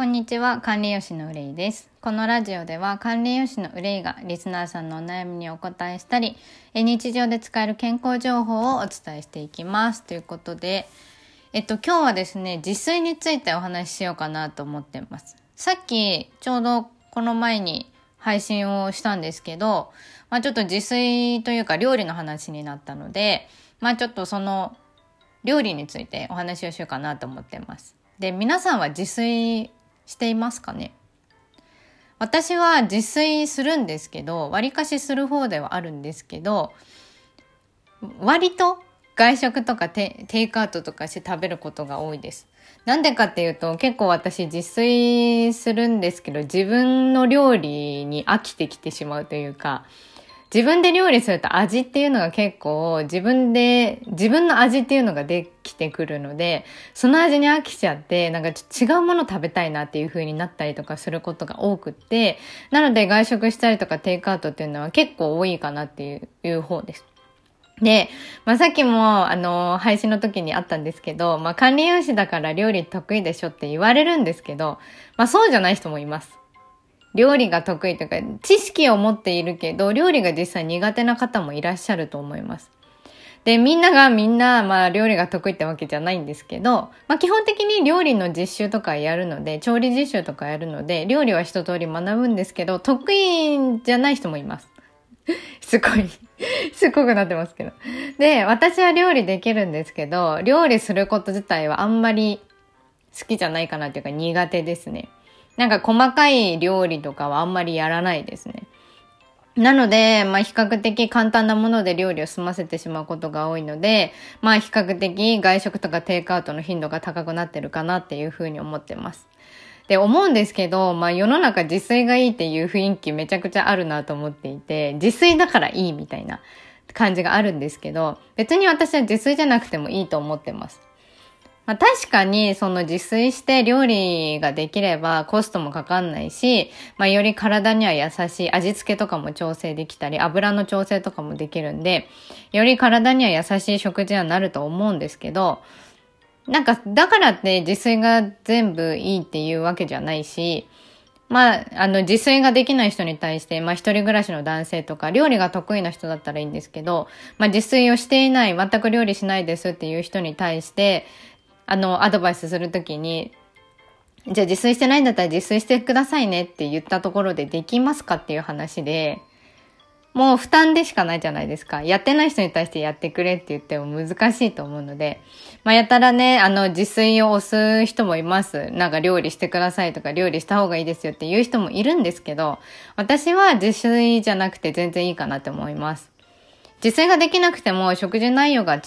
こんにちは管理栄養のうれいです。このラジオでは管理栄養のうれいがリスナーさんのお悩みにお答えしたり日常で使える健康情報をお伝えしていきます。ということでえっと今日はですね自炊についてお話ししようかなと思ってます。さっきちょうどこの前に配信をしたんですけど、まあちょっと自炊というか料理の話になったので、まあちょっとその料理についてお話をしようかなと思ってます。で、皆さんは自炊していますかね？私は自炊するんですけど、割かしする方ではあるんですけど、割と外食とかテイクアウトとかして食べることが多いです。なんでかっていうと、結構私自炊するんですけど、自分の料理に飽きてきてしまうというか、自分で料理すると味っていうのが結構自分で、自分の味っていうのができてくるので、その味に飽きちゃって、なんか違うもの食べたいなっていう風になったりとかすることが多くって、なので外食したりとかテイクアウトっていうのは結構多いかなっていう方です。で、まあ、さっきも、あの、配信の時にあったんですけど、まあ、管理用士だから料理得意でしょって言われるんですけど、まあ、そうじゃない人もいます。料理が得意というか、知識を持っているけど、料理が実際苦手な方もいらっしゃると思います。で、みんながみんな、まあ、料理が得意ってわけじゃないんですけど、まあ、基本的に料理の実習とかやるので、調理実習とかやるので、料理は一通り学ぶんですけど、得意じゃない人もいます。すごい すっごくなってますけど。で、私は料理できるんですけど、料理すること自体はあんまり好きじゃないかなっていうか苦手ですね。なんか細かい料理とかはあんまりやらないですね。なので、まあ比較的簡単なもので料理を済ませてしまうことが多いので、まあ比較的外食とかテイクアウトの頻度が高くなってるかなっていうふうに思ってます。で、思うんですけど、まあ世の中自炊がいいっていう雰囲気めちゃくちゃあるなと思っていて、自炊だからいいみたいな感じがあるんですけど、別に私は自炊じゃなくてもいいと思ってます。まあ、確かにその自炊して料理ができればコストもかかんないし、まあ、より体には優しい味付けとかも調整できたり、油の調整とかもできるんで、より体には優しい食事はなると思うんですけど、なんか、だからって自炊が全部いいっていうわけじゃないし、まあ、あの、自炊ができない人に対して、まあ、一人暮らしの男性とか、料理が得意な人だったらいいんですけど、まあ、自炊をしていない、全く料理しないですっていう人に対して、あの、アドバイスするときに、じゃあ自炊してないんだったら自炊してくださいねって言ったところでできますかっていう話で、もう負担でしかないじゃないですか。やってない人に対してやってくれって言っても難しいと思うので、まあやたらね、あの自炊を押す人もいます。なんか料理してくださいとか料理した方がいいですよっていう人もいるんですけど、私は自炊じゃなくて全然いいかなって思います。自炊ができなくても食事内容が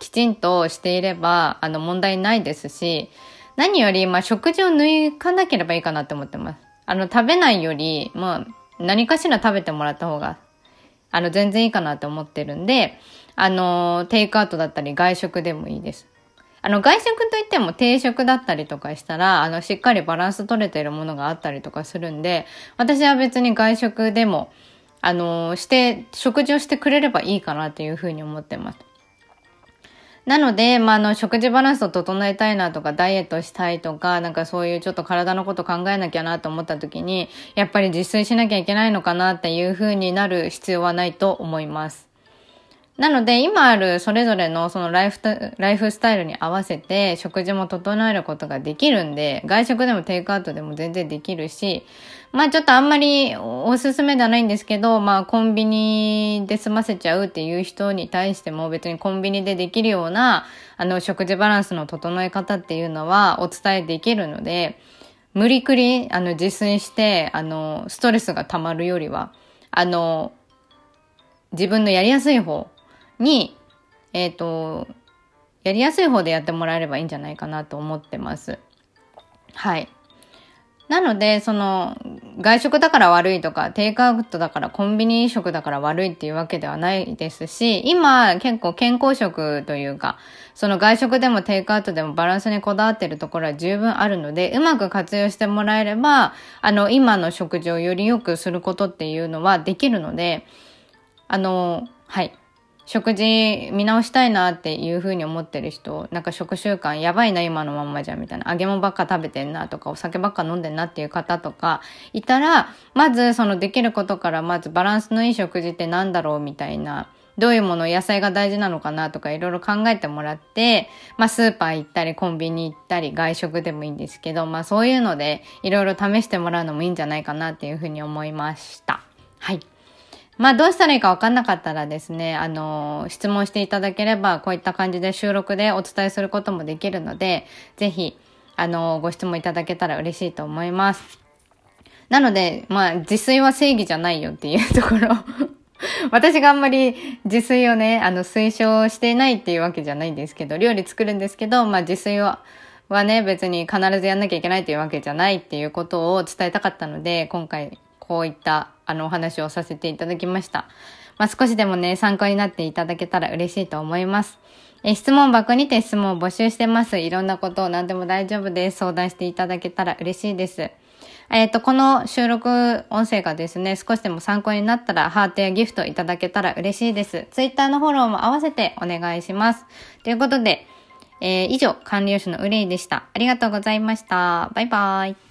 きちんとしていれば、あの問題ないですし、何より、まあ食事を抜かなければいいかなって思ってます。あの食べないより、まあ何かしら食べてもらった方があの、全然いいかなって思ってるんで、あの、テイクアウトだったり外食でもいいです。あの、外食といっても定食だったりとかしたら、あの、しっかりバランス取れてるものがあったりとかするんで、私は別に外食でも、あの、して、食事をしてくれればいいかなっていうふうに思ってます。なので、まあ、の、食事バランスを整えたいなとか、ダイエットしたいとか、なんかそういうちょっと体のこと考えなきゃなと思った時に、やっぱり自炊しなきゃいけないのかなっていうふうになる必要はないと思います。なので、今あるそれぞれのそのライフ、ライフスタイルに合わせて食事も整えることができるんで、外食でもテイクアウトでも全然できるし、まあちょっとあんまりおすすめではないんですけど、まあコンビニで済ませちゃうっていう人に対しても別にコンビニでできるような、あの食事バランスの整え方っていうのはお伝えできるので、無理くり、あの、自炊して、あの、ストレスが溜まるよりは、あの、自分のやりやすい方に、え、ー、と、やりやすい方でやってもらえればいいんじゃないかなと思ってます。はい。なので、その、外食だから悪いとか、テイクアウトだからコンビニ食だから悪いっていうわけではないですし、今結構健康食というか、その外食でもテイクアウトでもバランスにこだわってるところは十分あるので、うまく活用してもらえれば、あの、今の食事をより良くすることっていうのはできるので、あの、はい。食事見直したいなっていうふうに思ってる人、なんか食習慣やばいな今のまんまじゃみたいな、揚げ物ばっか食べてんなとか、お酒ばっか飲んでんなっていう方とかいたら、まずそのできることからまずバランスのいい食事ってなんだろうみたいな、どういうもの、野菜が大事なのかなとかいろいろ考えてもらって、まあスーパー行ったりコンビニ行ったり外食でもいいんですけど、まあそういうのでいろいろ試してもらうのもいいんじゃないかなっていうふうに思いました。はい。まあどうしたらいいかわかんなかったらですね、あの、質問していただければ、こういった感じで収録でお伝えすることもできるので、ぜひ、あの、ご質問いただけたら嬉しいと思います。なので、まあ、自炊は正義じゃないよっていうところ 私があんまり自炊をね、あの、推奨していないっていうわけじゃないんですけど、料理作るんですけど、まあ自炊は、はね、別に必ずやんなきゃいけないっていうわけじゃないっていうことを伝えたかったので、今回こういったあのお話をさせていただきました。まあ、少しでもね、参考になっていただけたら嬉しいと思います。え質問箱にて質問を募集してます。いろんなことを何でも大丈夫です。相談していただけたら嬉しいです。えっ、ー、と、この収録音声がですね、少しでも参考になったら、ハートやギフトいただけたら嬉しいです。ツイッターのフォローも合わせてお願いします。ということで、えー、以上、管理用紙の憂いでした。ありがとうございました。バイバイ。